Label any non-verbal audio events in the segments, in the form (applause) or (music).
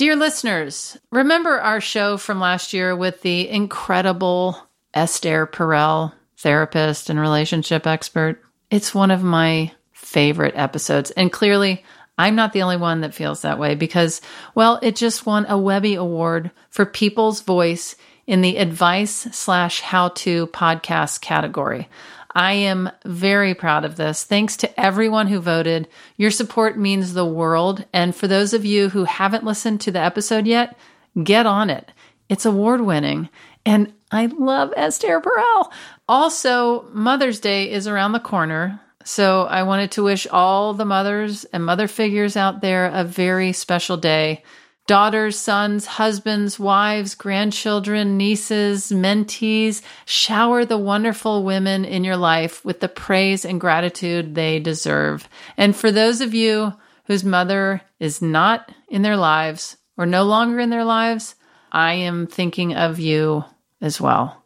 Dear listeners, remember our show from last year with the incredible Esther Perel, therapist and relationship expert? It's one of my favorite episodes. And clearly, I'm not the only one that feels that way because, well, it just won a Webby Award for People's Voice in the advice slash how to podcast category. I am very proud of this. Thanks to everyone who voted. Your support means the world. And for those of you who haven't listened to the episode yet, get on it. It's award winning. And I love Esther Perel. Also, Mother's Day is around the corner. So I wanted to wish all the mothers and mother figures out there a very special day daughters, sons, husbands, wives, grandchildren, nieces, mentees. Shower the wonderful women in your life with the praise and gratitude they deserve. And for those of you whose mother is not in their lives or no longer in their lives, I am thinking of you as well.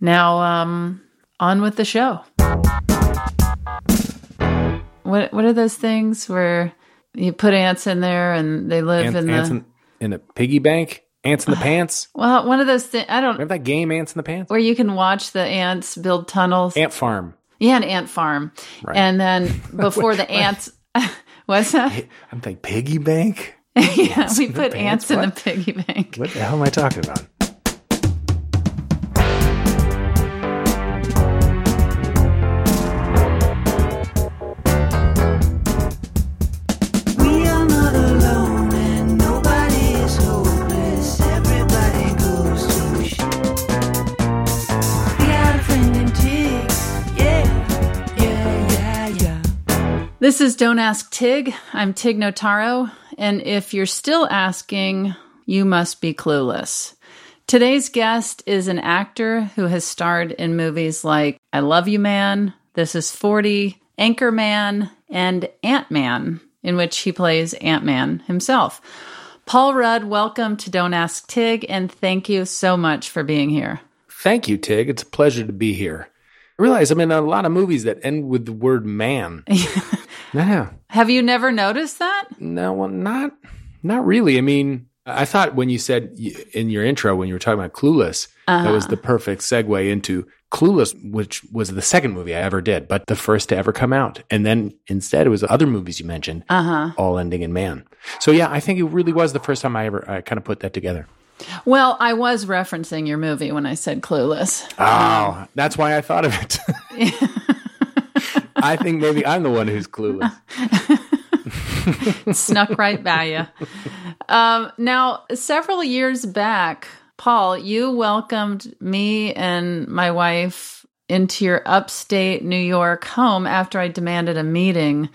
Now, um, on with the show. What what are those things where you put ants in there and they live Ant- in ants the in, a piggy bank, ants in the (sighs) pants. well, one of those things. I don't Remember that game, Ants in the Pants? where you can watch the ants build tunnels. Ant farm. yeah, an ant farm, Right. and then (laughs) before the ants, (laughs) what's that? I'm like piggy bank. (laughs) yeah, we put ants in the piggy bank. What the hell am I talking about? This is Don't Ask Tig. I'm Tig Notaro, and if you're still asking, you must be clueless. Today's guest is an actor who has starred in movies like I Love You Man, This Is 40, Anchorman, and Ant Man, in which he plays Ant Man himself. Paul Rudd, welcome to Don't Ask Tig, and thank you so much for being here. Thank you, Tig. It's a pleasure to be here. I realize I'm in a lot of movies that end with the word man. (laughs) yeah. Have you never noticed that? No, well, not not really. I mean, I thought when you said in your intro when you were talking about Clueless, that was the perfect segue into Clueless, which was the second movie I ever did, but the first to ever come out. And then instead, it was other movies you mentioned, Uh-huh. all ending in man. So yeah, I think it really was the first time I ever I kind of put that together. Well, I was referencing your movie when I said clueless. Oh, that's why I thought of it. (laughs) I think maybe I'm the one who's clueless. (laughs) snuck right by you. Um, now, several years back, Paul, you welcomed me and my wife into your upstate New York home after I demanded a meeting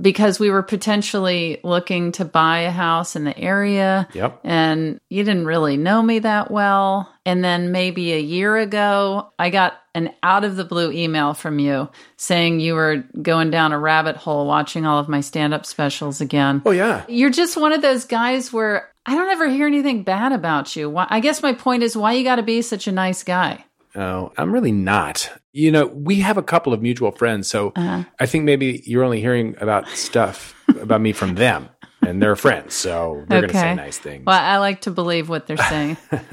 because we were potentially looking to buy a house in the area. Yep. And you didn't really know me that well. And then maybe a year ago, I got an out of the blue email from you saying you were going down a rabbit hole watching all of my stand up specials again. Oh yeah. You're just one of those guys where I don't ever hear anything bad about you. I guess my point is why you got to be such a nice guy. Oh, I'm really not. You know, we have a couple of mutual friends, so Uh-huh. I think maybe you're only hearing about stuff about me from them, and they're friends, so they're going to say nice things. Well, I like to believe what they're saying. (laughs)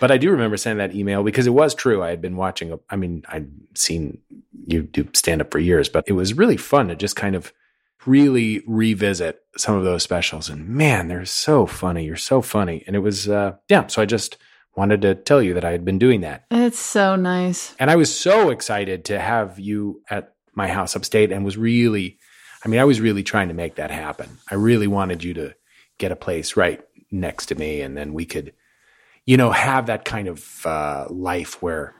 but I do remember sending that email because it was true. I had been watching. I mean, I'd seen you do stand up for years, but it was really fun to just kind of really revisit some of those specials. And man, they're so funny. You're so funny, and it was uh, yeah. So I just wanted to tell you that I had been doing that. it's so nice. And I was so excited to have you at my house upstate and was really, I mean, I was really trying to make that happen. I really wanted you to get a place right next to me and then we could, you know, have that kind of uh, life where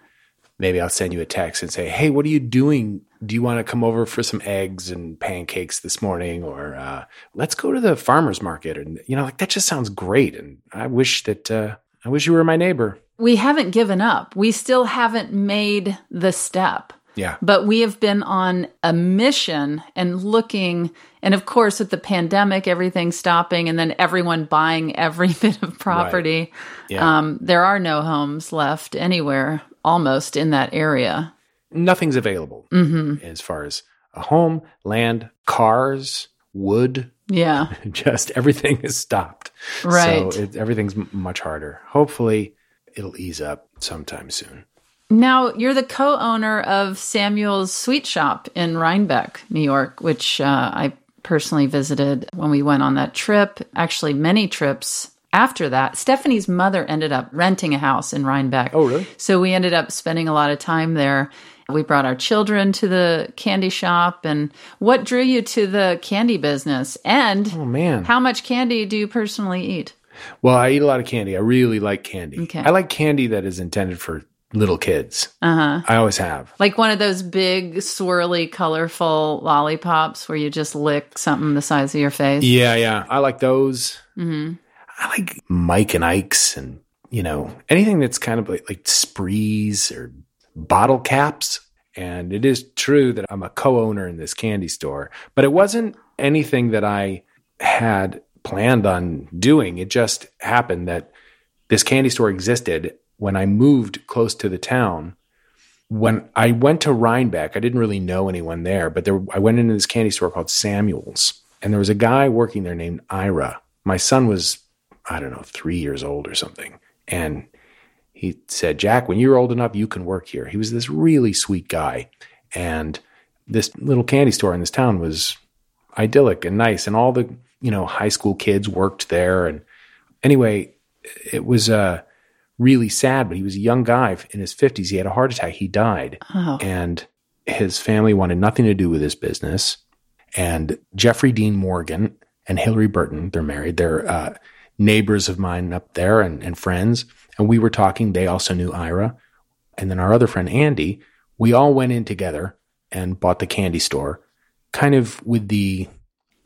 maybe I'll send you a text and say, Hey, what are you doing? Do you want to come over for some eggs and pancakes this morning? Or uh, let's go to the farmer's market. And, you know, like that just sounds great. And I wish that, uh, I wish you were my neighbor. We haven't given up. We still haven't made the step. Yeah. But we have been on a mission and looking, and of course, with the pandemic, everything stopping, and then everyone buying every (laughs) bit of property, Yeah. um, there are no homes left anywhere almost in that area. nothing's available as far as a home, land, cars. Wood. Yeah. (laughs) Just everything is stopped. Right. So it, everything's much harder. Hopefully, it'll ease up sometime soon. Now, you're the co owner of Samuel's Sweet Shop in Rhinebeck, New York, which uh, I personally visited when we went on that trip. Actually, many trips after that. Stephanie's mother ended up renting a house in Rhinebeck. Oh, really? So we ended up spending a lot of time there. We brought our children to the candy shop. And what drew you to the candy business? And Oh man. how much candy do you personally eat? Well, I eat a lot of candy. I really like candy. Okay. I like candy that is intended for little kids. Uh huh. I always have. Like one of those big, swirly, colorful lollipops where you just lick something the size of your face. Yeah, yeah. I like those. hmm I like Mike and Ike's and, you know, anything that's kind of like, like sprees or bottle caps. And it is true that I'm a co owner in this candy store, but it wasn't anything that I had planned on doing. It just happened that this candy store existed when I moved close to the town. When I went to Rhinebeck, I didn't really know anyone there, but there, I went into this candy store called Samuel's, and there was a guy working there named Ira. My son was, I don't know, three years old or something. And he said, Jack, when you're old enough, you can work here. He was this really sweet guy. And this little candy store in this town was idyllic and nice. And all the, you know, high school kids worked there. And anyway, it was uh, really sad, but he was a young guy in his 50s. He had a heart attack. He died. Oh, And his family wanted nothing to do with his business. And Jeffrey Dean Morgan and Hilarie Burton, they're married. They're uh, neighbors of mine up there and, and friends. And we were talking. They also knew Ira. And then our other friend, Andy, we all went in together and bought the candy store, kind of with the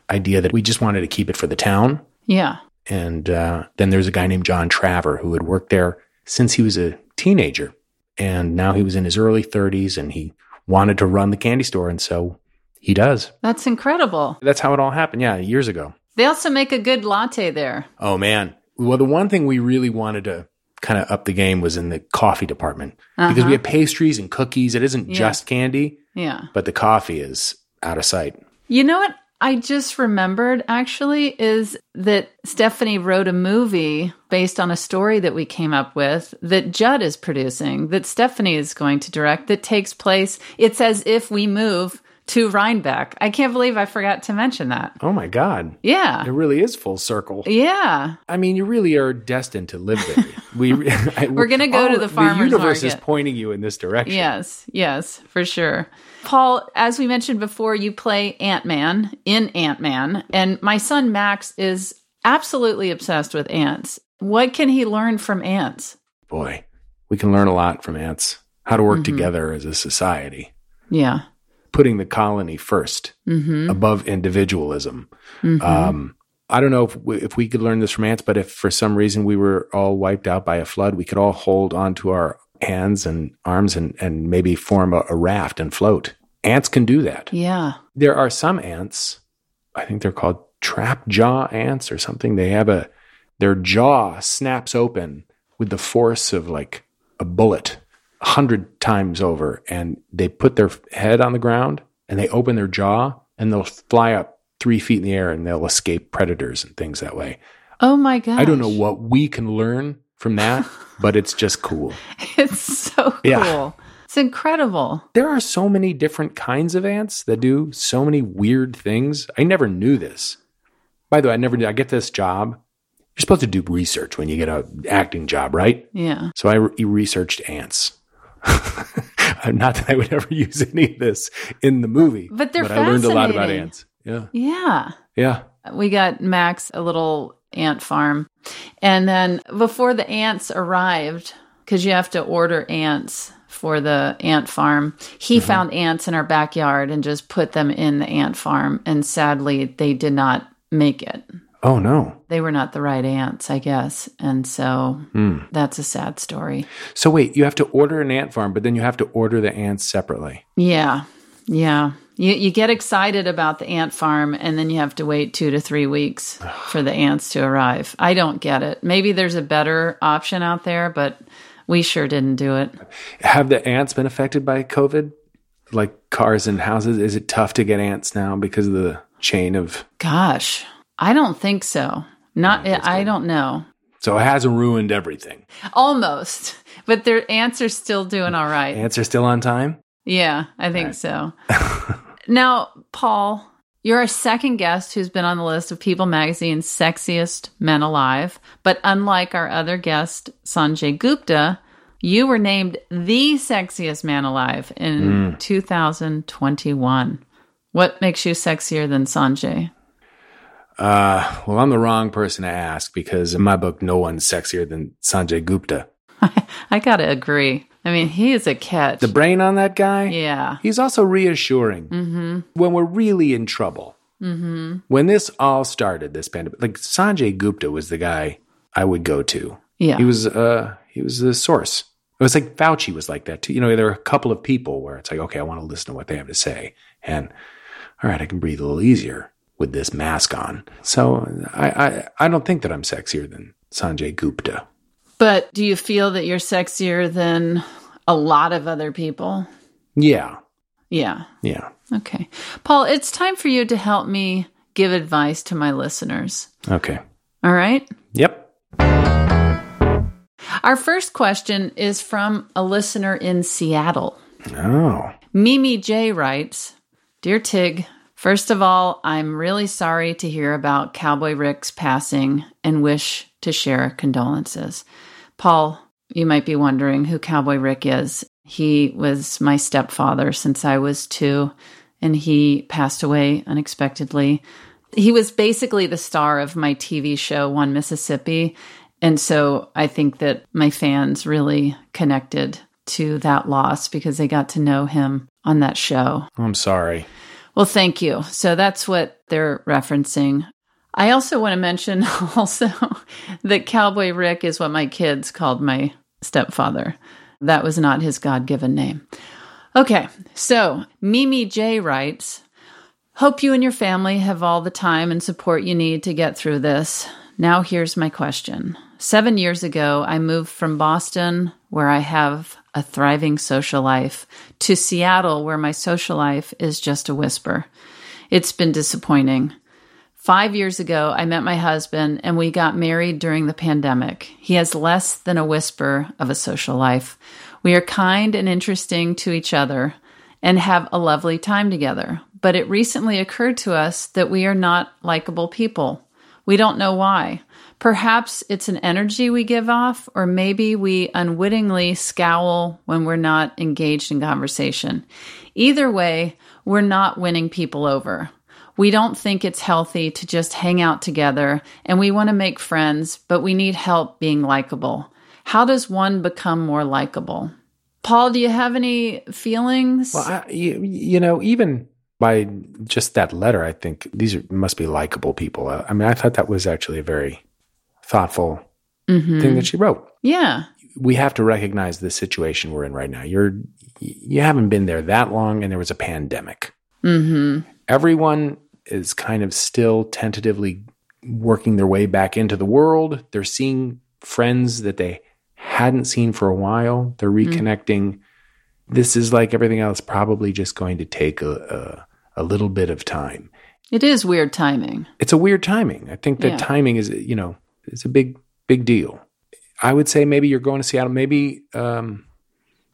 idea that we just wanted to keep it for the town. yeah. And uh, then there's a guy named John Traver who had worked there since he was a teenager. And now he was in his early 30s and he wanted to run the candy store. And so he does. That's incredible. That's how it all happened. Yeah, years ago. They also make a good latte there. Oh, man. Well, the one thing we really wanted to kind of up the game was in the coffee department because Uh-huh. we have pastries and cookies. It isn't Yeah. just candy, Yeah. but the coffee is out of sight. You know what I just remembered actually is that Stephanie wrote a movie based on a story that we came up with that Judd is producing, that Stephanie is going to direct, that takes place. It's as if we move to Rhinebeck. I can't believe I forgot to mention that. Oh, my God. Yeah. It really is full circle. Yeah. I mean, you really are destined to live there. (laughs) We (laughs) we're gonna go to the farmer's market. The universe is pointing you in this direction. Yes, yes, for sure. Paul, as we mentioned before, you play Ant Man in Ant Man, and my son Max is absolutely obsessed with ants. What can he learn from ants? Boy, we can learn a lot from ants. How to work Mhm. together as a society, Yeah. Putting the colony 1st Mm-hmm. above individualism. Mhm. Um, I don't know if we, if we could learn this from ants, but if for some reason we were all wiped out by a flood, we could all hold onto our hands and arms and, and maybe form a, a raft and float. Ants can do that. yeah. There are some ants, I think they're called trap jaw ants or something. They have a, their jaw snaps open with the force of like a bullet hundred times over and they put their head on the ground and they open their jaw and they'll fly up three feet in the air and they'll escape predators and things that way. Oh my god. I don't know what we can learn from that, (laughs) but it's just cool. It's so (laughs) cool. Yeah. It's incredible. There are so many different kinds of ants that do so many weird things. I never knew this. By the way, I never did. I get this job. You're supposed to do research when you get a acting job, right? Yeah. So I re- researched ants. (laughs) Not that I would ever use any of this in the movie, But they're I learned a lot about ants. Yeah, Yeah. yeah. we got Max a little ant farm. And then before the ants arrived, because you have to order ants for the ant farm, he Mm-hmm. found ants in our backyard and just put them in the ant farm. And sadly, they did not make it. Oh no. They were not the right ants, I guess. And so Hmm. that's a sad story. So wait, you have to order an ant farm, but then you have to order the ants separately. Yeah. Yeah. You, you get excited about the ant farm and then you have to wait two to three weeks (sighs) for the ants to arrive. I don't get it. Maybe there's a better option out there, but we sure didn't do it. Have the ants been affected by COVID? Like cars and houses? Is it tough to get ants now because of the chain of. Gosh, I don't think so. Not, I don't know. So it hasn't ruined everything. Almost, (laughs) but their answer's still doing all right. Answer still on time? Yeah, I think so. (laughs) now, Paul, you're our second guest who's been on the list of People Magazine's sexiest men alive. But unlike our other guest, Sanjay Gupta, you were named the sexiest man alive in hmm. 2021. What makes you sexier than Sanjay? Uh, well, I'm the wrong person to ask because in my book, no one's sexier than Sanjay Gupta. (laughs) I gotta agree. I mean, he is a catch. The brain on that guy? yeah. He's also reassuring when we're really in trouble. Mm-hmm. When this all started, this pandemic, like Sanjay Gupta was the guy I would go to. Yeah. He was uh he was the source. It was like Fauci was like that too. You know, there are a couple of people where it's like, okay, I want to listen to what they have to say, and all right, I can breathe a little easier with this mask on. So I I, I don't think that I'm sexier than Sanjay Gupta. But do you feel that you're sexier than a lot of other people? Yeah, Yeah. yeah. Okay. Paul, it's time for you to help me give advice to my listeners. Okay. All right. Yep. Our first question is from a listener in Seattle. Oh. Mimi J writes Dear Tig, first of all, I'm really sorry to hear about Cowboy Rick's passing and wish to share condolences. Paul, you might be wondering who Cowboy Rick is. He was my stepfather since I was two, and he passed away unexpectedly. He was basically the star of my TV show, One Mississippi. And so I think that my fans really connected to that loss because they got to know him on that show. I'm sorry. Well, thank you. So that's what they're referencing. I also want to mention (laughs) also that Cowboy Rick is what my kids called my stepfather. That was not his God given name. Okay, so Mimi J writes Hope you and your family have all the time and support you need to get through this. Now, here's my question. Seven years ago, I moved from Boston, where I have a thriving social life, to Seattle, where my social life is just a whisper. It's been disappointing. Five years ago, I met my husband and we got married during the pandemic. He has less than a whisper of a social life. We are kind and interesting to each other and have a lovely time together. But it recently occurred to us that we are not likable people. We don't know why. Perhaps it's an energy we give off, or maybe we unwittingly scowl when we're not engaged in conversation. Either way, we're not winning people over. We don't think it's healthy to just hang out together and we want to make friends, but we need help being likable. How does one become more likable? Paul, do you have any feelings? Well, I, you, you know, even by just that letter, I think these are, must be likable people. Uh, I mean, I thought that was actually a very thoughtful thing that she wrote. yeah. We have to recognize the situation we're in right now. You're you haven't been there that long, and there was a pandemic. Mm-hmm. Everyone is kind of still tentatively working their way back into the world. They're seeing friends that they hadn't seen for a while. They're reconnecting. This is like everything else, probably just going to take a, a, a little bit of time. It is weird timing. It's a weird timing. I think that Yeah. timing is, you know, it's a big, big deal. I would say maybe you're going to Seattle. Maybe um,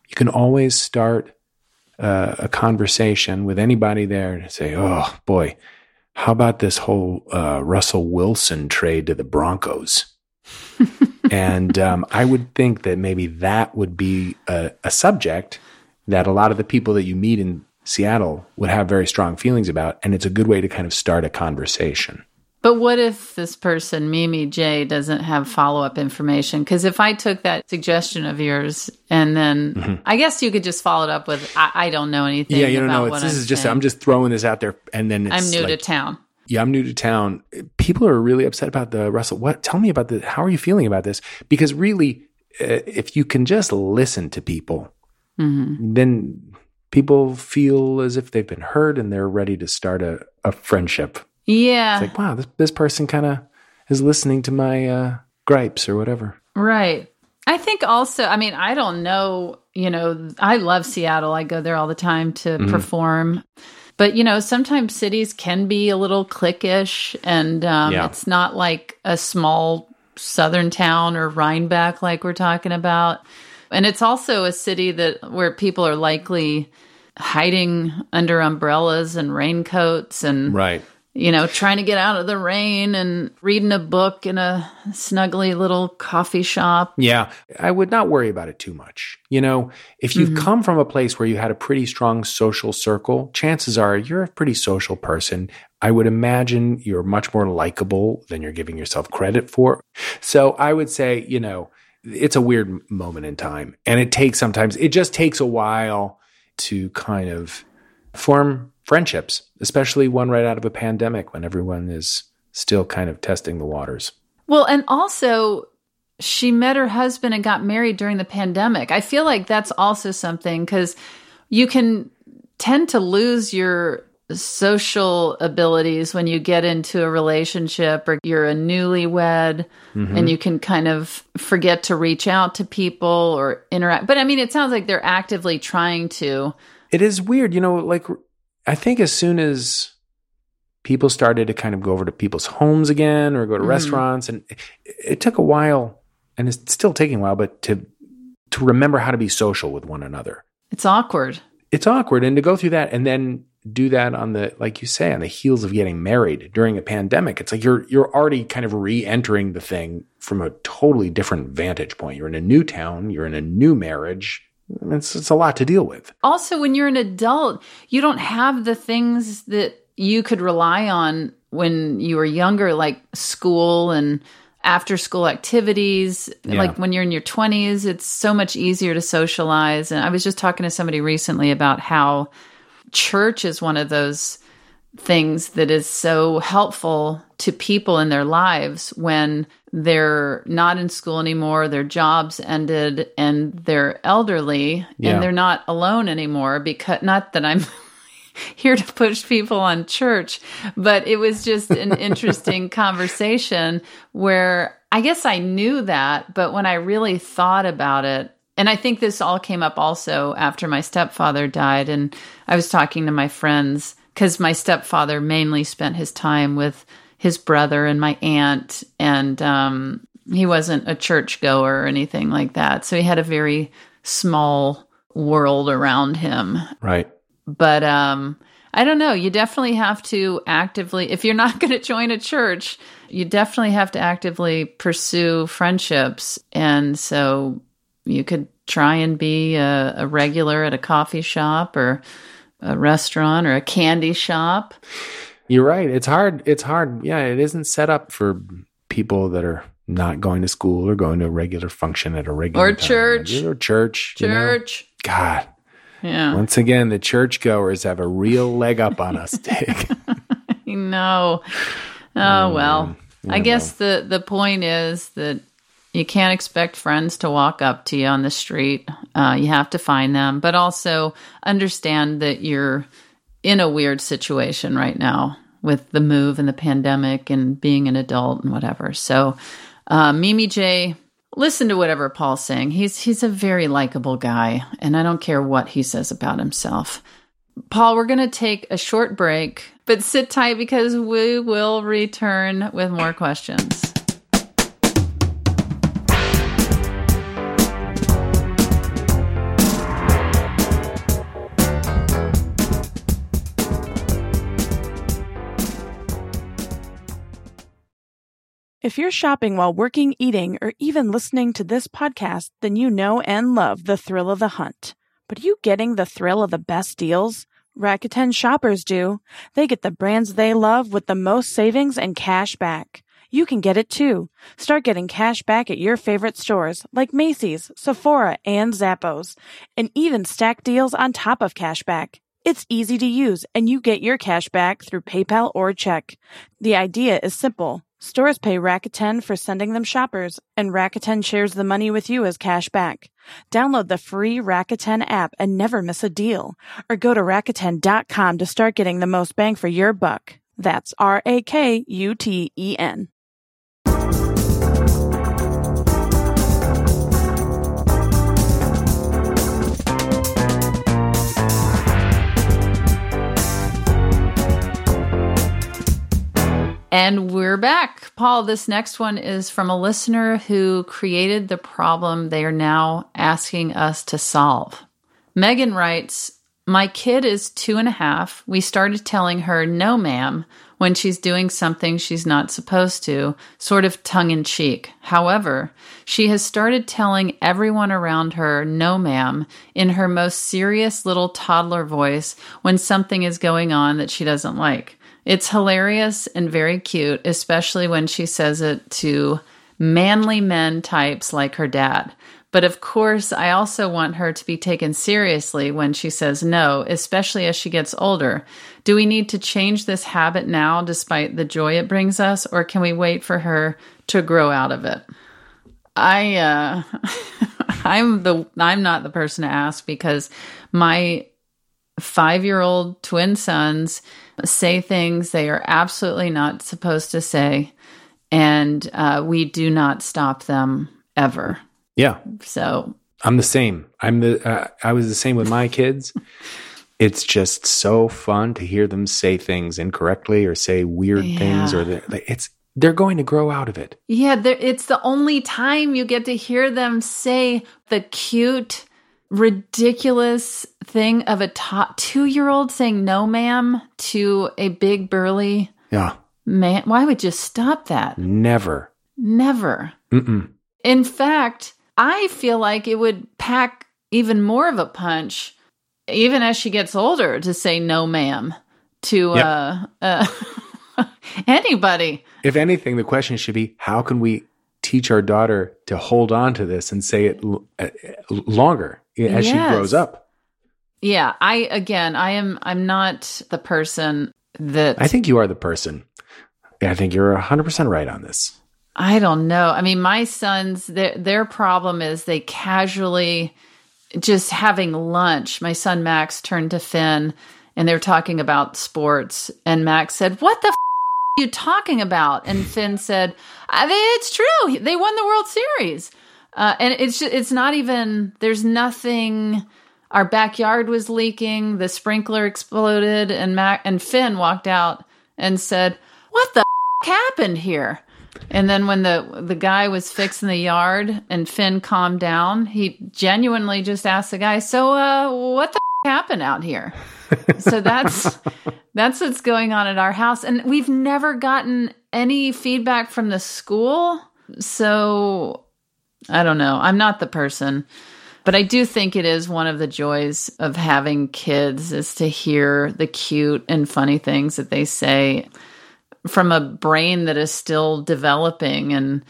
you can always start uh, a conversation with anybody there and say, "Oh boy, how about this whole uh, Russell Wilson trade to the Broncos?" (laughs) and um, I would think that maybe that would be a, a subject that a lot of the people that you meet in Seattle would have very strong feelings about, and it's a good way to kind of start a conversation. But what if this person, Mimi J, doesn't have follow up information? Because if I took that suggestion of yours and then I guess you could just follow it up with, I, I don't know anything. Mm-hmm. Yeah, you don't know. It's, this I'm is just saying. I'm just throwing this out there, and then it's I'm new like, to town. yeah, I'm new to town. People are really upset about the Russell. What? Tell me about the. How are you feeling about this? Because really, uh, if you can just listen to people, Mm-hmm. then people feel as if they've been heard and they're ready to start a, a friendship. Yeah, It's like, wow, this this person kind of is listening to my uh, gripes or whatever. right. I think also, I mean, I don't know, you know, I love Seattle. I go there all the time to Mm-hmm. perform. But you know, sometimes cities can be a little cliquish, and um, Yeah. it's not like a small southern town or Rhinebeck like we're talking about. And it's also a city that where people are likely hiding under umbrellas and raincoats and Right. You know trying to get out of the rain and reading a book in a snuggly little coffee shop. Yeah, I would not worry about it too much. You know, if you've mm-hmm. come from a place where you had a pretty strong social circle, chances are you're a pretty social person. I would imagine you're much more likable than you're giving yourself credit for. So I would say, you know, it's a weird moment in time. And it takes sometimes, it just takes a while to kind of form friendships, especially one right out of a pandemic when everyone is still kind of testing the waters. Well, and also she met her husband and got married during the pandemic. I feel like that's also something because you can tend to lose your social abilities when you get into a relationship or you're a newlywed mm-hmm. and you can kind of forget to reach out to people or interact. But I mean, it sounds like they're actively trying to. it is weird, you know, like I think as soon as people started to kind of go over to people's homes again or go to mm-hmm. restaurants and it, it took a while and it's still taking a while but to to remember how to be social with one another. It's awkward. It's awkward and to go through that and then do that on the like you say on the heels of getting married during a pandemic. It's like you're you're already kind of re-entering the thing from a totally different vantage point. You're in a new town, you're in a new marriage. It's it's a lot to deal with. also when you're an adult you don't have the things that you could rely on when you were younger like school and after school activities Yeah. like when you're in your 20s it's so much easier to socialize and i was just talking to somebody recently about how church is one of those things that is so helpful to people in their lives when they're not in school anymore, their jobs ended, and they're elderly Yeah. and they're not alone anymore. Because, not that I'm (laughs) here to push people on church, but it was just an (laughs) interesting conversation where I guess I knew that, but when I really thought about it, and I think this all came up also after my stepfather died. And I was talking to my friends because my stepfather mainly spent his time with his brother and my aunt. And um, he wasn't a churchgoer or anything like that. So he had a very small world around him. Right. But um, I don't know. You definitely have to actively, if you're not (laughs) going to join a church, you definitely have to actively pursue friendships. And so you could try and be a, a regular at a coffee shop or a restaurant or a candy shop. You're right. It's hard. It's hard. Yeah, it isn't set up for people that are not going to school or going to a regular function at a regular Or time. church. or church. you know? Church. God, Yeah. once again, the churchgoers have a real leg up on us, (laughs) Dick. No. Oh mm, well. Mm, I mm, guess the the point is that you can't expect friends to walk up to you on the street. Uh, you have to find them, but also understand that you're in a weird situation right now with the move and the pandemic and being an adult and whatever. So, uh, Mimi J, listen to whatever Paul's saying. He's he's a very likable guy, and I don't care what he says about himself. Paul, we're going to take a short break, but sit tight because we will return with more questions. If you're shopping while working, eating, or even listening to this podcast, then you know and love the thrill of the hunt. But are you getting the thrill of the best deals? Rakuten shoppers do. They get the brands they love with the most savings and cash back. You can get it too. Start getting cash back at your favorite stores like Macy's, Sephora, and Zappos, and even stack deals on top of cash back. It's easy to use and you get your cash back through PayPal or check. The idea is simple. Stores pay Rakuten for sending them shoppers, and Rakuten shares the money with you as cash back. Download the free Rakuten app and never miss a deal. Or go to Rakuten.com to start getting the most bang for your buck. That's R A K U T E N. And we're back. Paul, this next one is from a listener who created the problem they are now asking us to solve. Megan writes, My kid is two and a half. We started telling her no, ma'am, when she's doing something she's not supposed to, sort of tongue in cheek. However, she has started telling everyone around her no, ma'am, in her most serious little toddler voice when something is going on that she doesn't like. It's hilarious and very cute, especially when she says it to manly men types like her dad. But of course, I also want her to be taken seriously when she says no, especially as she gets older. Do we need to change this habit now despite the joy it brings us, or can we wait for her to grow out of it? I uh (laughs) I'm the I'm not the person to ask because my 5-year-old twin sons say things they are absolutely not supposed to say and uh, we do not stop them ever. Yeah, So I'm the same. I'm the. Uh, I was the same with my kids. (laughs) it's just so fun to hear them say things incorrectly or say weird things, or the, it's they're going to grow out of it. Yeah, it's the only time you get to hear them say the cute, ridiculous thing of a to- two year old saying no, ma'am, to a big, burly Yeah, man. Why would you stop that? never. Never. Mm-mm. In fact, I feel like it would pack even more of a punch, even as she gets older, to say no, ma'am, to Yep. uh, uh, (laughs) anybody. If anything, the question should be: How can we teach our daughter to hold on to this and say it l- uh, longer as she grows up? Yeah, I again, I am I'm not the person that I think you are the person. I think you're 100% right on this. I don't know. I mean, my sons their their problem is they casually just having lunch. My son Max turned to Finn and they were talking about sports and Max said, "What the f- are you talking about?" And Finn said, "I mean, "It's true. They won the World Series." Uh, and it's ju- it's not even there's nothing our backyard was leaking, the sprinkler exploded and Mac and Finn walked out and said, "What the f- happened here?" And then when the the guy was fixing the yard and Finn calmed down, he genuinely just asked the guy, "So, uh, what the f- happened out here?" so that's (laughs) that's what's going on at our house, and we've never gotten any feedback from the school. So I don't know. I'm not the person, but I do think it is one of the joys of having kids is to hear the cute and funny things that they say from a brain that is still developing and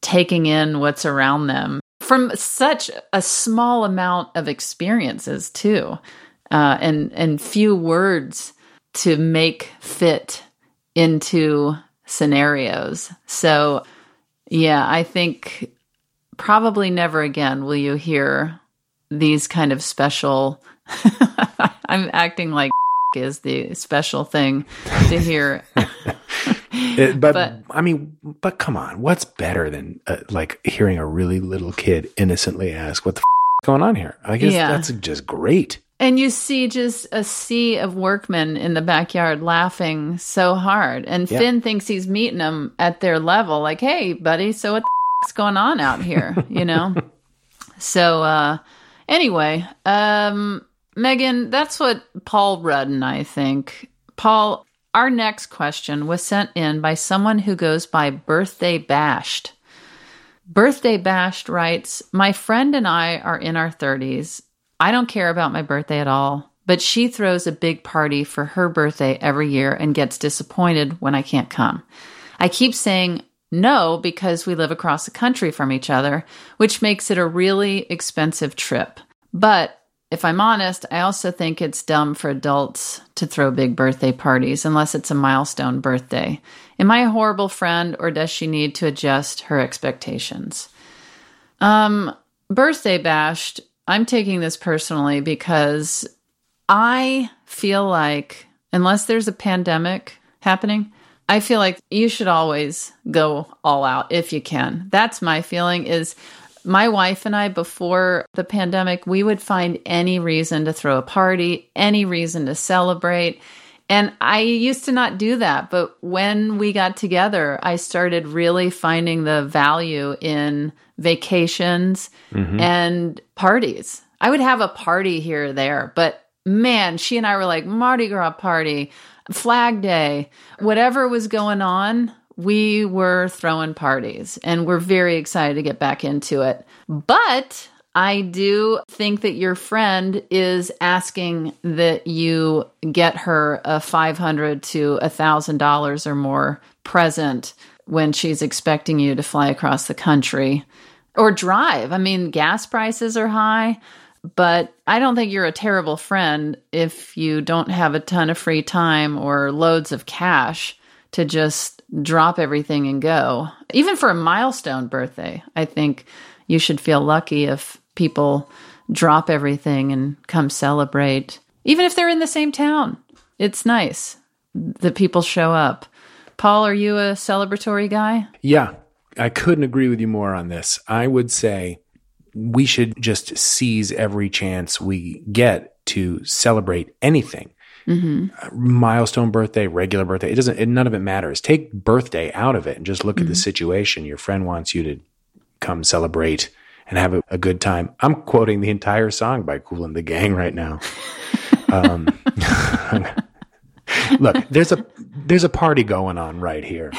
taking in what's around them from such a small amount of experiences too uh, and and few words to make fit into scenarios so yeah i think probably never again will you hear these kind of special (laughs) i'm acting like (laughs) is the special thing to hear (laughs) It- but, But- I mean, but come on, what's better than uh, like hearing a really little kid innocently ask, "What the f- is going on here?" I guess Yeah. that's just great. And you see just a sea of workmen in the backyard laughing so hard. And. Finn thinks he's meeting them at their level, like, hey, buddy, so what is going on out here? You know? (laughs) so, uh, anyway, um, Megan, that's what Paul Rudd and I think. Paul, our next question was sent in by someone who goes by Birthday Bashed. Birthday Bashed writes, My friend and I are in our 30s. I don't care about my birthday at all, but she throws a big party for her birthday every year and gets disappointed when I can't come. I keep saying no because we live across the country from each other, which makes it a really expensive trip. But if I'm honest, I also think it's dumb for adults to throw big birthday parties unless it's a milestone birthday. Am I a horrible friend or does she need to adjust her expectations? Um, birthday bashed, I'm taking this personally because I feel like, unless there's a pandemic happening, I feel like you should always go all out if you can. That's my feeling is my wife and I before the pandemic, we would find any reason to throw a party, any reason to celebrate. And I used to not do that, but when we got together, I started really finding the value in vacations mm-hmm. and parties. I would have a party here or there, but man, she and I were like Mardi Gras party, Flag Day, whatever was going on, we were throwing parties and we're very excited to get back into it. But I do think that your friend is asking that you get her a five hundred to a thousand dollars or more present when she's expecting you to fly across the country or drive. I mean, gas prices are high, but I don't think you're a terrible friend if you don't have a ton of free time or loads of cash to just drop everything and go. Even for a milestone birthday, I think you should feel lucky if people drop everything and come celebrate, even if they're in the same town. It's nice that people show up. Paul, are you a celebratory guy? Yeah, I couldn't agree with you more on this. I would say we should just seize every chance we get to celebrate anything. Mm-hmm. Uh, Milestone birthday, regular birthday, it doesn't, it, none of it matters. Take birthday out of it and just look at the situation. Your friend wants you to come celebrate and have a, a good time. I'm quoting the entire song by Cool and the Gang right now. (laughs) um, (laughs) look, there's a there's a party going on right here,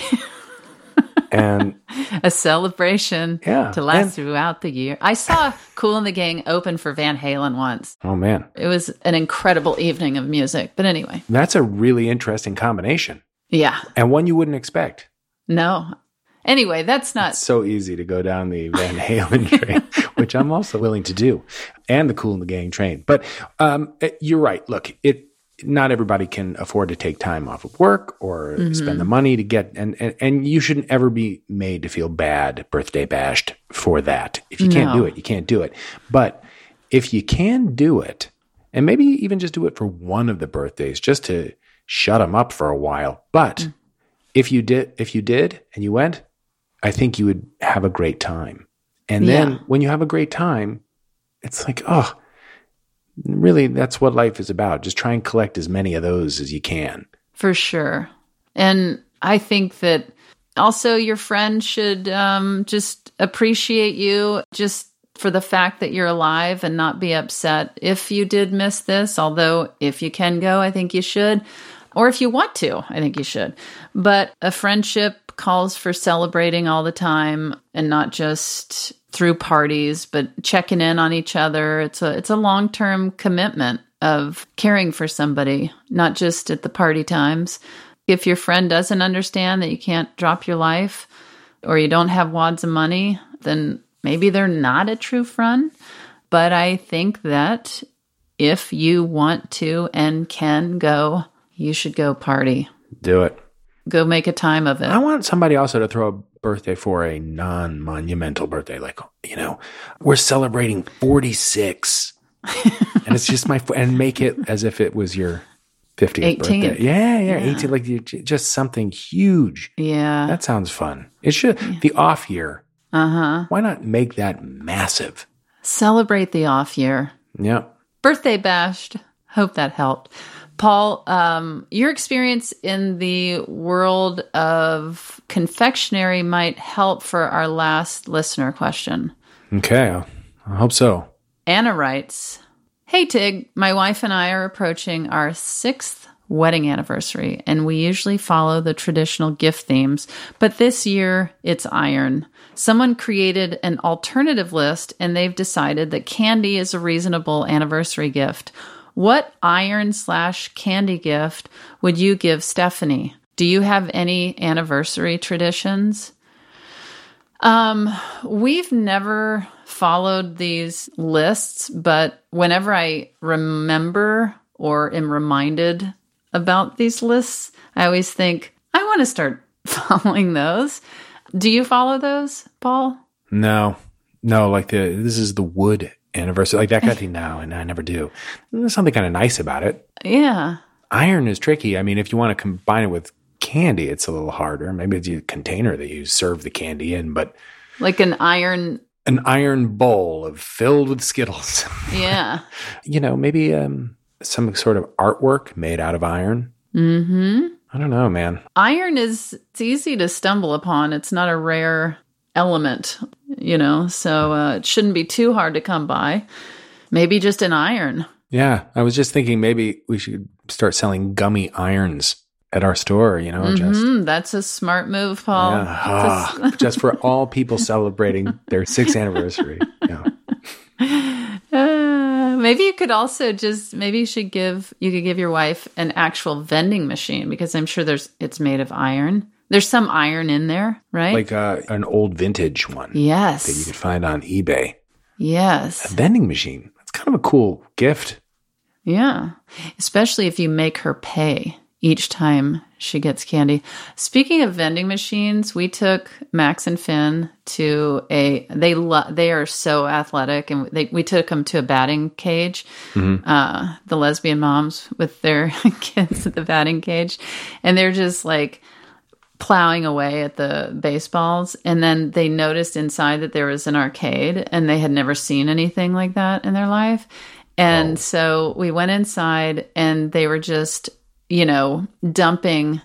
and (laughs) a celebration Yeah, to last and- throughout the year. I saw Cool and the Gang open for Van Halen once. oh man, It was an incredible evening of music. But anyway, that's a really interesting combination yeah, and one you wouldn't expect. no. Anyway, that's not It's so easy to go down the Van Halen (laughs) train, which I'm also willing to do, and the Cool and the Gang train. But um, you're right. Look, it not everybody can afford to take time off of work or spend the mm-hmm. money to get and, and and you shouldn't ever be made to feel bad birthday bashed for that. If you can't do it, you can't do it. But if you can do it, and maybe even just do it for one of the birthdays, just to shut them up for a while. But mm. if you did, if you did, and you went, I think you would have a great time. And then Yeah. when you have a great time, it's like, oh, really, that's what life is about. Just try and collect as many of those as you can. For sure. And I think that also your friend should um, just appreciate you just for the fact that you're alive and not be upset if you did miss this. Although, if you can go, I think you should. Or if you want to, I think you should. But a friendship calls for celebrating all the time and not just through parties, but checking in on each other. It's a it's a long-term commitment of caring for somebody, not just at the party times. If your friend doesn't understand that you can't drop your life or you don't have wads of money, then maybe they're not a true friend. But I think that if you want to and can go, you should go party. Do it. Go make a time of it. I want somebody also to throw a birthday for a non monumental birthday. Like, you know, we're celebrating 46. and it's just my, and make it as if it was your 50th 18th. birthday. Yeah, yeah, 18. Like just something huge. yeah. That sounds fun. It should, the off year, Uh huh. why not make that massive? Celebrate the off year. Yeah. birthday bashed. Hope that helped. Paul, um, your experience in the world of confectionery might help for our last listener question. Okay. I I hope so. Anna writes Hey Tig, my wife and I are approaching our sixth wedding anniversary, and we usually follow the traditional gift themes, but this year it's iron. Someone created an alternative list, and they've decided that candy is a reasonable anniversary gift. What iron slash candy gift would you give Stephanie? Do you have any anniversary traditions? Um, we've never followed these lists, but whenever I remember or am reminded about these lists, I always think, I want to start (laughs) following those. Do you follow those, Paul? No, no, like the, this is the wood anniversary, like that kind of thing now. And I never do. There's something kind of nice about it. Yeah. Iron is tricky. I mean, if you want to combine it with candy, it's a little harder. Maybe it's a container that you serve the candy in, but Like an iron. an iron bowl of filled with Skittles. (laughs) Yeah. you know, maybe um, some sort of artwork made out of iron. Mm-hmm. I don't know, man. Iron is it's easy to stumble upon. It's not a rare element, you know, so uh, it shouldn't be too hard to come by. Maybe just an iron. Yeah, I was just thinking maybe we should start selling gummy irons at our store. You know, just Mhm, that's a smart move, Paul. yeah, ah, (laughs) just for all people celebrating their sixth (laughs) anniversary. Yeah. Uh, maybe you could also just maybe you should give you could give your wife an actual vending machine because I'm sure there's it's made of iron. There's some iron in there, right? Like uh, an old vintage one Yes. that you could find on eBay. Yes. A vending machine. That's kind of a cool gift. yeah. Especially if you make her pay each time she gets candy. Speaking of vending machines, we took Max and Finn to a they lo- they are so athletic, and they, we took them to a batting cage. Uh, the lesbian moms with their (laughs) kids at the batting cage, and they're just like plowing away at the baseballs and then they noticed inside that there was an arcade and they had never seen anything like that in their life and oh. so we went inside and they were just you know dumping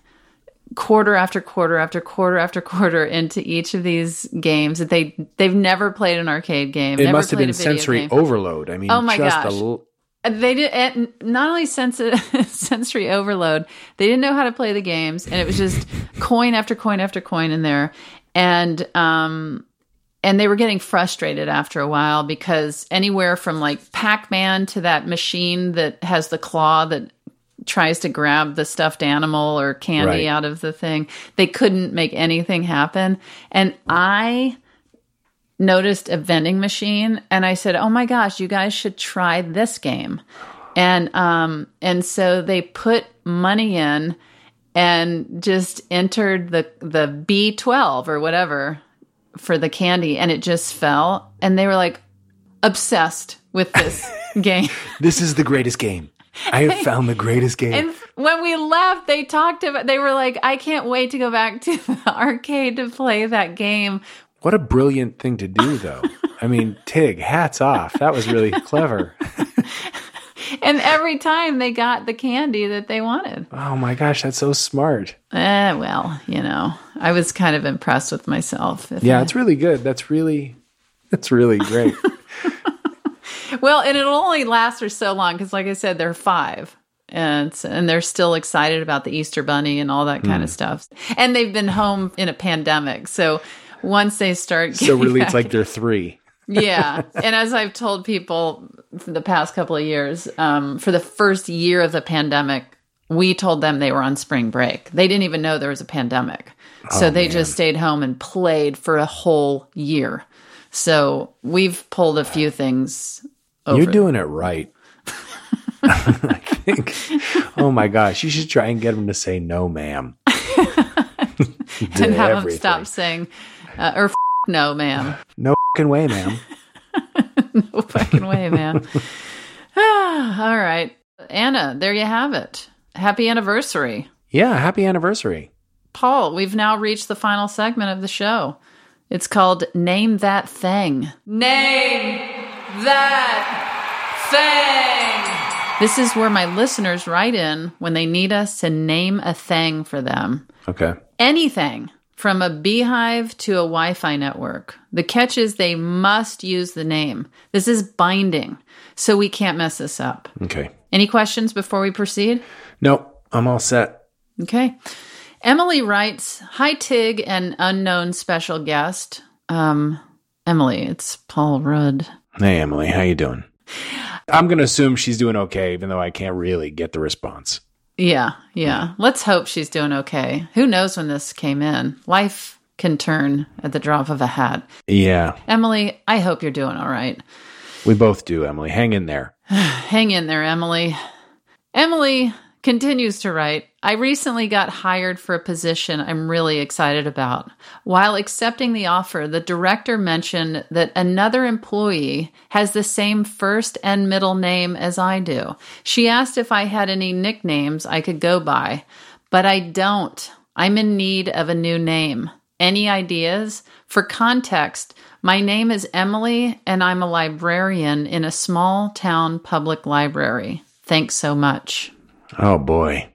quarter after quarter after quarter after quarter into each of these games that they they've never played an arcade game It must have been sensory game. overload. I mean, Oh my just gosh. a little. They did not only sens- (laughs) sensory overload. They didn't know how to play the games, and it was just coin after coin after coin in there, and um, and they were getting frustrated after a while because anywhere from like Pac Man to that machine that has the claw that tries to grab the stuffed animal or candy Right. out of the thing, they couldn't make anything happen, and I noticed a vending machine and I said, "Oh my gosh, you guys should try this game." And um and so they put money in and just entered the the B12 or whatever for the candy and it just fell and they were like obsessed with this (laughs) game. This is the greatest game. I have (laughs) found the greatest game. And when we left, they talked about they were like, "I can't wait to go back to (laughs) the arcade to play that game." What a brilliant thing to do, though. I mean, (laughs) Tig, hats off. That was really clever. (laughs) And every time they got the candy that they wanted. Oh my gosh, that's so smart. Eh, well, you know, I was kind of impressed with myself. Yeah, I- it's really good. That's really, that's really great. (laughs) well, and it'll only last for so long because, like I said, they're five. And, and they're still excited about the Easter Bunny and all that kind of Hmm. stuff. And they've been home in a pandemic. So once they start so really, it's like they're three. yeah. (laughs) And as I've told people for the past couple of years, um, for the first year of the pandemic, we told them they were on spring break. They didn't even know there was a pandemic. So Oh, they just stayed home and played for a whole year. So we've pulled a few things over. You're doing it right. (laughs) I think. Oh my gosh, you should try and get them to say no, ma'am. (laughs) and have them stop saying, uh, or F- no, ma'am. (laughs) (laughs) No fucking way, ma'am. No fucking way, man. Ah, All right. Anna, there you have it. Happy anniversary. Yeah, happy anniversary. Paul, we've now reached the final segment of the show. It's called Name That Thing. Name That Thing. This is where my listeners write in when they need us to name a thing for them. Okay. Anything from a beehive to a Wi Fi network. The catch is they must use the name. This is binding, so we can't mess this up. Okay. Any questions before we proceed? Nope, I'm all set. Okay. Emily writes, Hi, Tig and unknown special guest. Um, Emily, it's Paul Rudd. Hey, Emily, how you doing? I'm gonna assume she's doing okay, even though I can't really get the response. Yeah, yeah. Let's hope she's doing okay. Who knows when this came in? Life can turn at the drop of a hat. Yeah, Emily, I hope you're doing all right. we both do, Emily. Hang in there. (sighs) Hang in there, Emily. Emily continues to write I recently got hired for a position I'm really excited about. While accepting the offer, the director mentioned that another employee has the same first and middle name as I do. She asked if I had any nicknames I could go by, but I don't. I'm in need of a new name. Any ideas? For context, my name is Emily, and I'm a librarian in a small town public library. Thanks so much. Oh boy.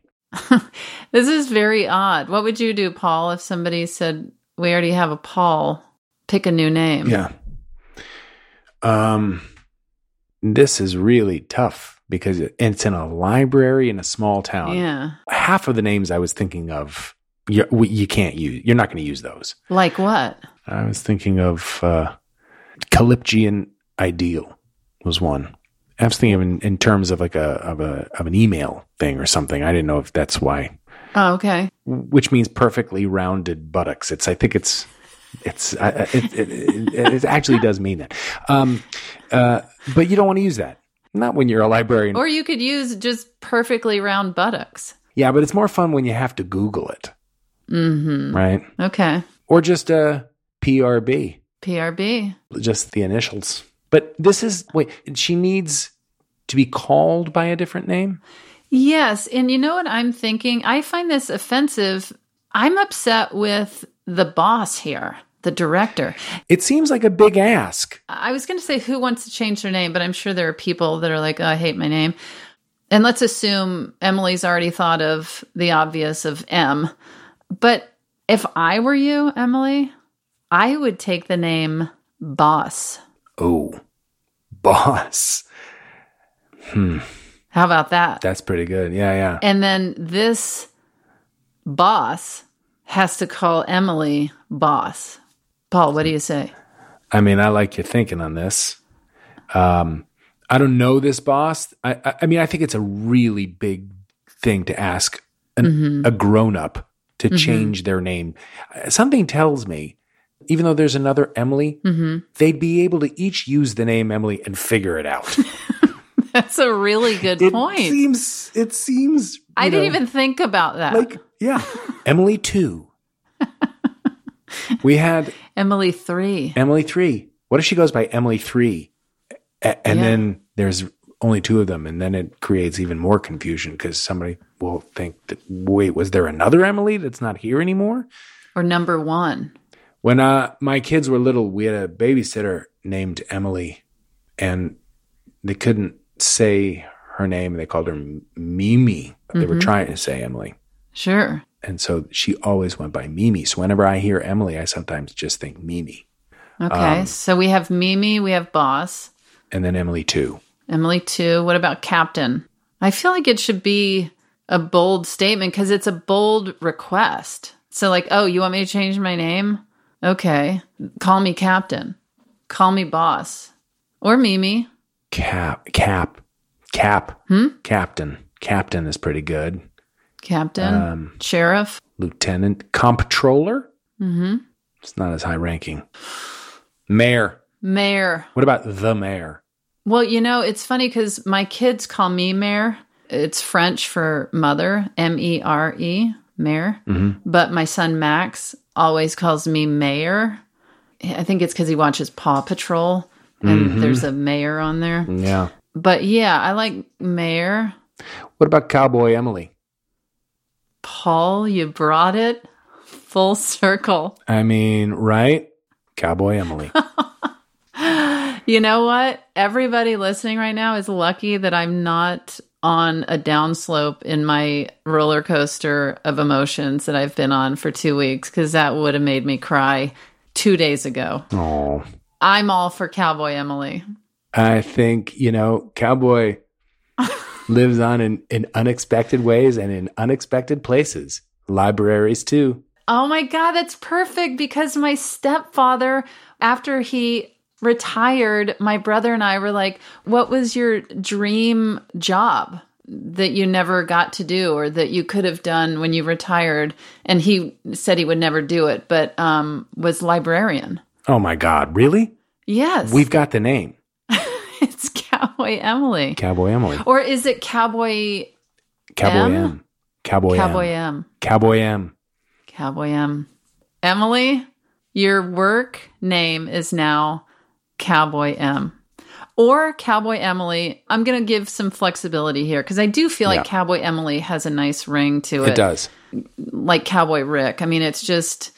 (laughs) This is very odd. What would you do, Paul, if somebody said, We already have a Paul? Pick a new name. Yeah. Um, this is really tough because it's in a library in a small town. Yeah. Half of the names I was thinking of, you, you can't use. You're not going to use those. Like what? I was thinking of uh, Callipygian Ideal was one. I was thinking of in, in terms of like a of a of an email thing or something. I didn't know if that's why, Oh, okay. which means perfectly rounded buttocks. It's I think it's it's it, it, it, it actually does mean that. Um, uh, but you don't want to use that. Not when you're a librarian. Or you could use just perfectly round buttocks. yeah, but it's more fun when you have to Google it, Mm-hmm. right? Okay. Or just a PRB. PRB. just the initials. But this is wait, she needs to be called by a different name? Yes. And you know what I'm thinking? I find this offensive. I'm upset with the boss here, the director. It seems like a big ask. I was going to say who wants to change their name, but I'm sure there are people that are like, oh, I hate my name. And let's assume Emily's already thought of the obvious of M. But if I were you, Emily, I would take the name Boss. Oh, boss. Hmm. How about that? That's pretty good. Yeah, yeah. And then this boss has to call Emily boss. Paul, what do you say? I mean, I like your thinking on this. Um, I don't know this boss. I, I, I mean, I think it's a really big thing to ask an, a grown up to change their name. Something tells me, even though there's another Emily, mm-hmm. they'd be able to each use the name Emily and figure it out. (laughs) That's a really good point. it point. seems. It seems. I didn't know, even think about that. like yeah, (laughs) Emily two. we had Emily 3. Emily three. What if she goes by Emily three, A- and Yeah. then there's only two of them, and then it creates even more confusion because somebody will think that wait, was there another Emily that's not here anymore? Or number 1. When uh, my kids were little, we had a babysitter named Emily, and they couldn't say her name. They called her Mimi. They were trying to say Emily. Sure. And so she always went by Mimi. So whenever I hear Emily, I sometimes just think Mimi. Okay. Um, so we have Mimi, we have boss. And then Emily too. Emily 2. What about captain? I feel like it should be a bold statement because it's a bold request. So, like, oh, you want me to change my name? Okay. Call me captain. Call me boss. Or Mimi. Cap, cap, cap, captain. Captain is pretty good. Captain. Um, Sheriff. Lieutenant, comptroller. Mm-hmm. It's not as high ranking. Mayor. Mayor. What about the mayor? Well, you know, it's funny because my kids call me Mayor. It's French for mother, M E R E, Mayor. Mm-hmm. But my son Max always calls me Mayor. I think it's because he watches Paw Patrol and mm-hmm. there's a mayor on there. Yeah. But yeah, I like Mayor. What about Cowboy Emily? Paul, you brought it full circle. I mean, right? Cowboy Emily. (laughs) You know what? Everybody listening right now is lucky that I'm not on a downslope in my roller coaster of emotions that I've been on for two weeks because that would have made me cry two days ago. oh. I'm all for Cowboy Emily. I think, you know, Cowboy (laughs) lives on in, in unexpected ways and in unexpected places. Libraries too. Oh my God, that's perfect because my stepfather, after he retired, my brother and I were like, What was your dream job that you never got to do or that you could have done when you retired? And he said he would never do it, but um, was librarian. Oh my God, really? Yes. We've got the name. (laughs) it's Cowboy Emily. Cowboy Emily. Or is it Cowboy Cowboy M? M. Cowboy, Cowboy M. M? Cowboy M. Cowboy M. Emily, your work name is now Cowboy M. Or Cowboy Emily. I'm going to give some flexibility here because I do feel like Cowboy Emily has a nice ring to it. It does. Like Cowboy Rick. I mean, it's just,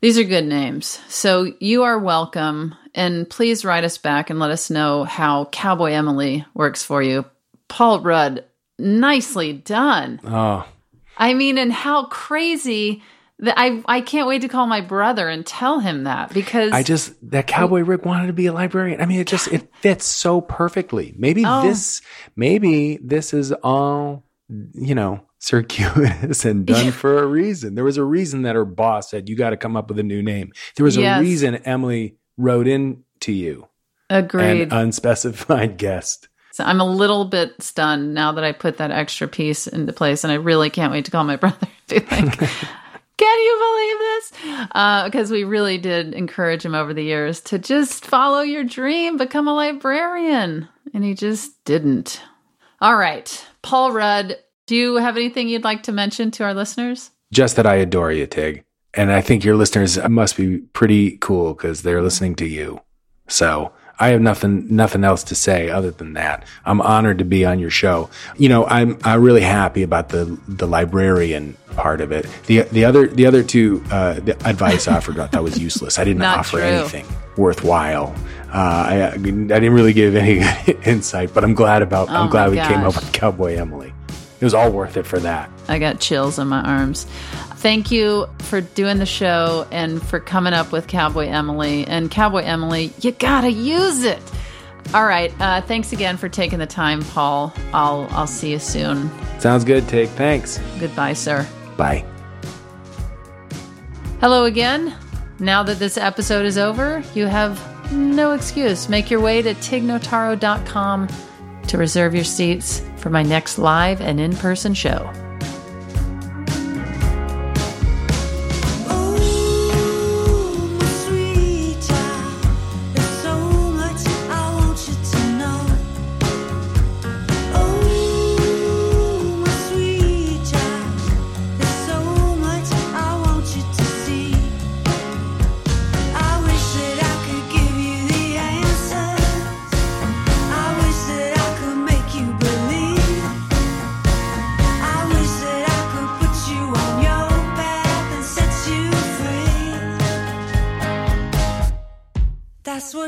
these are good names. So you are welcome. And please write us back and let us know how Cowboy Emily works for you. Paul Rudd, nicely done. Oh, I mean, and how crazy I I can't wait to call my brother and tell him that because I just that cowboy Rick wanted to be a librarian. I mean, it just it fits so perfectly. Maybe Oh. this, maybe this is all you know circuitous and done for a reason. There was a reason that her boss said you got to come up with a new name. There was Yes. a reason Emily wrote in to you, agreed. an unspecified guest. So I'm a little bit stunned now that I put that extra piece into place, and I really can't wait to call my (laughs) brother. To like, can you believe this? Uh, because we really did encourage him over the years to just follow your dream, become a librarian, and he just didn't. All right, Paul Rudd, do you have anything you'd like to mention to our listeners? Just that I adore you, Tig, and I think your listeners must be pretty cool because they're listening to you. So I have nothing nothing else to say other than that. I'm honored to be on your show. You know, I'm I'm really happy about the the librarian part of it. The the other the other two uh, the advice I offered I thought was useless. I didn't (laughs) Not offer true. anything worthwhile. Uh, I I didn't really give any (laughs) insight, but I'm glad about Oh I'm glad we came up with Cowboy Emily. It was all worth it for that. I got chills in my arms. Thank you for doing the show and for coming up with Cowboy Emily. And Cowboy Emily, you gotta use it. All right. Uh, thanks again for taking the time, Paul. I'll I'll see you soon. Sounds good, Tig. Thanks. Goodbye, sir. Bye. Hello again. Now that this episode is over, you have no excuse. Make your way to tignotaro.com to reserve your seats for my next live and in person show.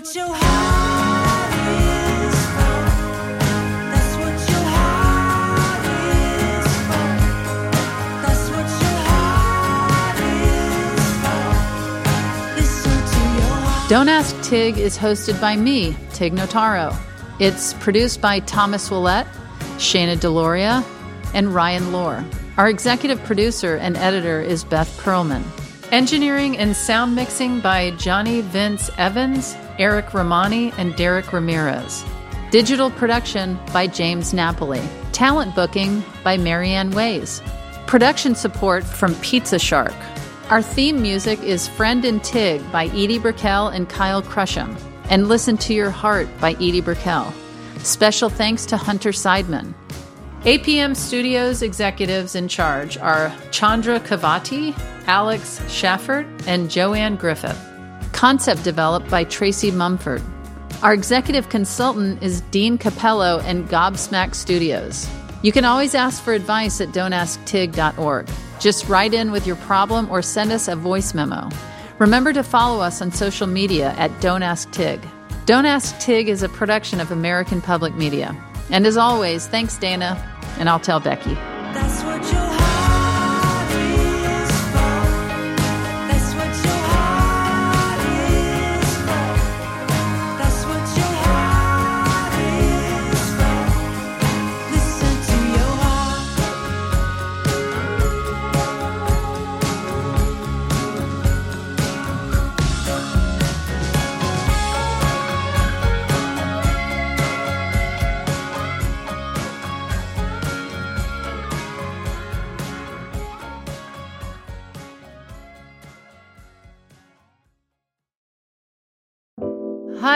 Don't Ask Tig is hosted by me, Tig Notaro. It's produced by Thomas Willett, Shana Deloria, and Ryan Lohr. Our executive producer and editor is Beth Perlman. Engineering and sound mixing by Johnny Vince Evans, Eric Romani, and Derek Ramirez. Digital production by James Napoli. Talent booking by Marianne Ways. Production support from Pizza Shark. Our theme music is Friend and Tig by Edie Brickell and Kyle Crusham, and Listen to Your Heart by Edie Brickell. Special thanks to Hunter Seidman. APM Studios executives in charge are Chandra Kavati, Alex Schaffert, and Joanne Griffith. Concept developed by Tracy Mumford. Our executive consultant is Dean Capello and Gobsmack Studios. You can always ask for advice at dontasktig.org. Just write in with your problem or send us a voice memo. Remember to follow us on social media at Don't Ask Tig. Don't Ask Tig is a production of American Public Media. And as always, thanks, Dana, and I'll tell Becky.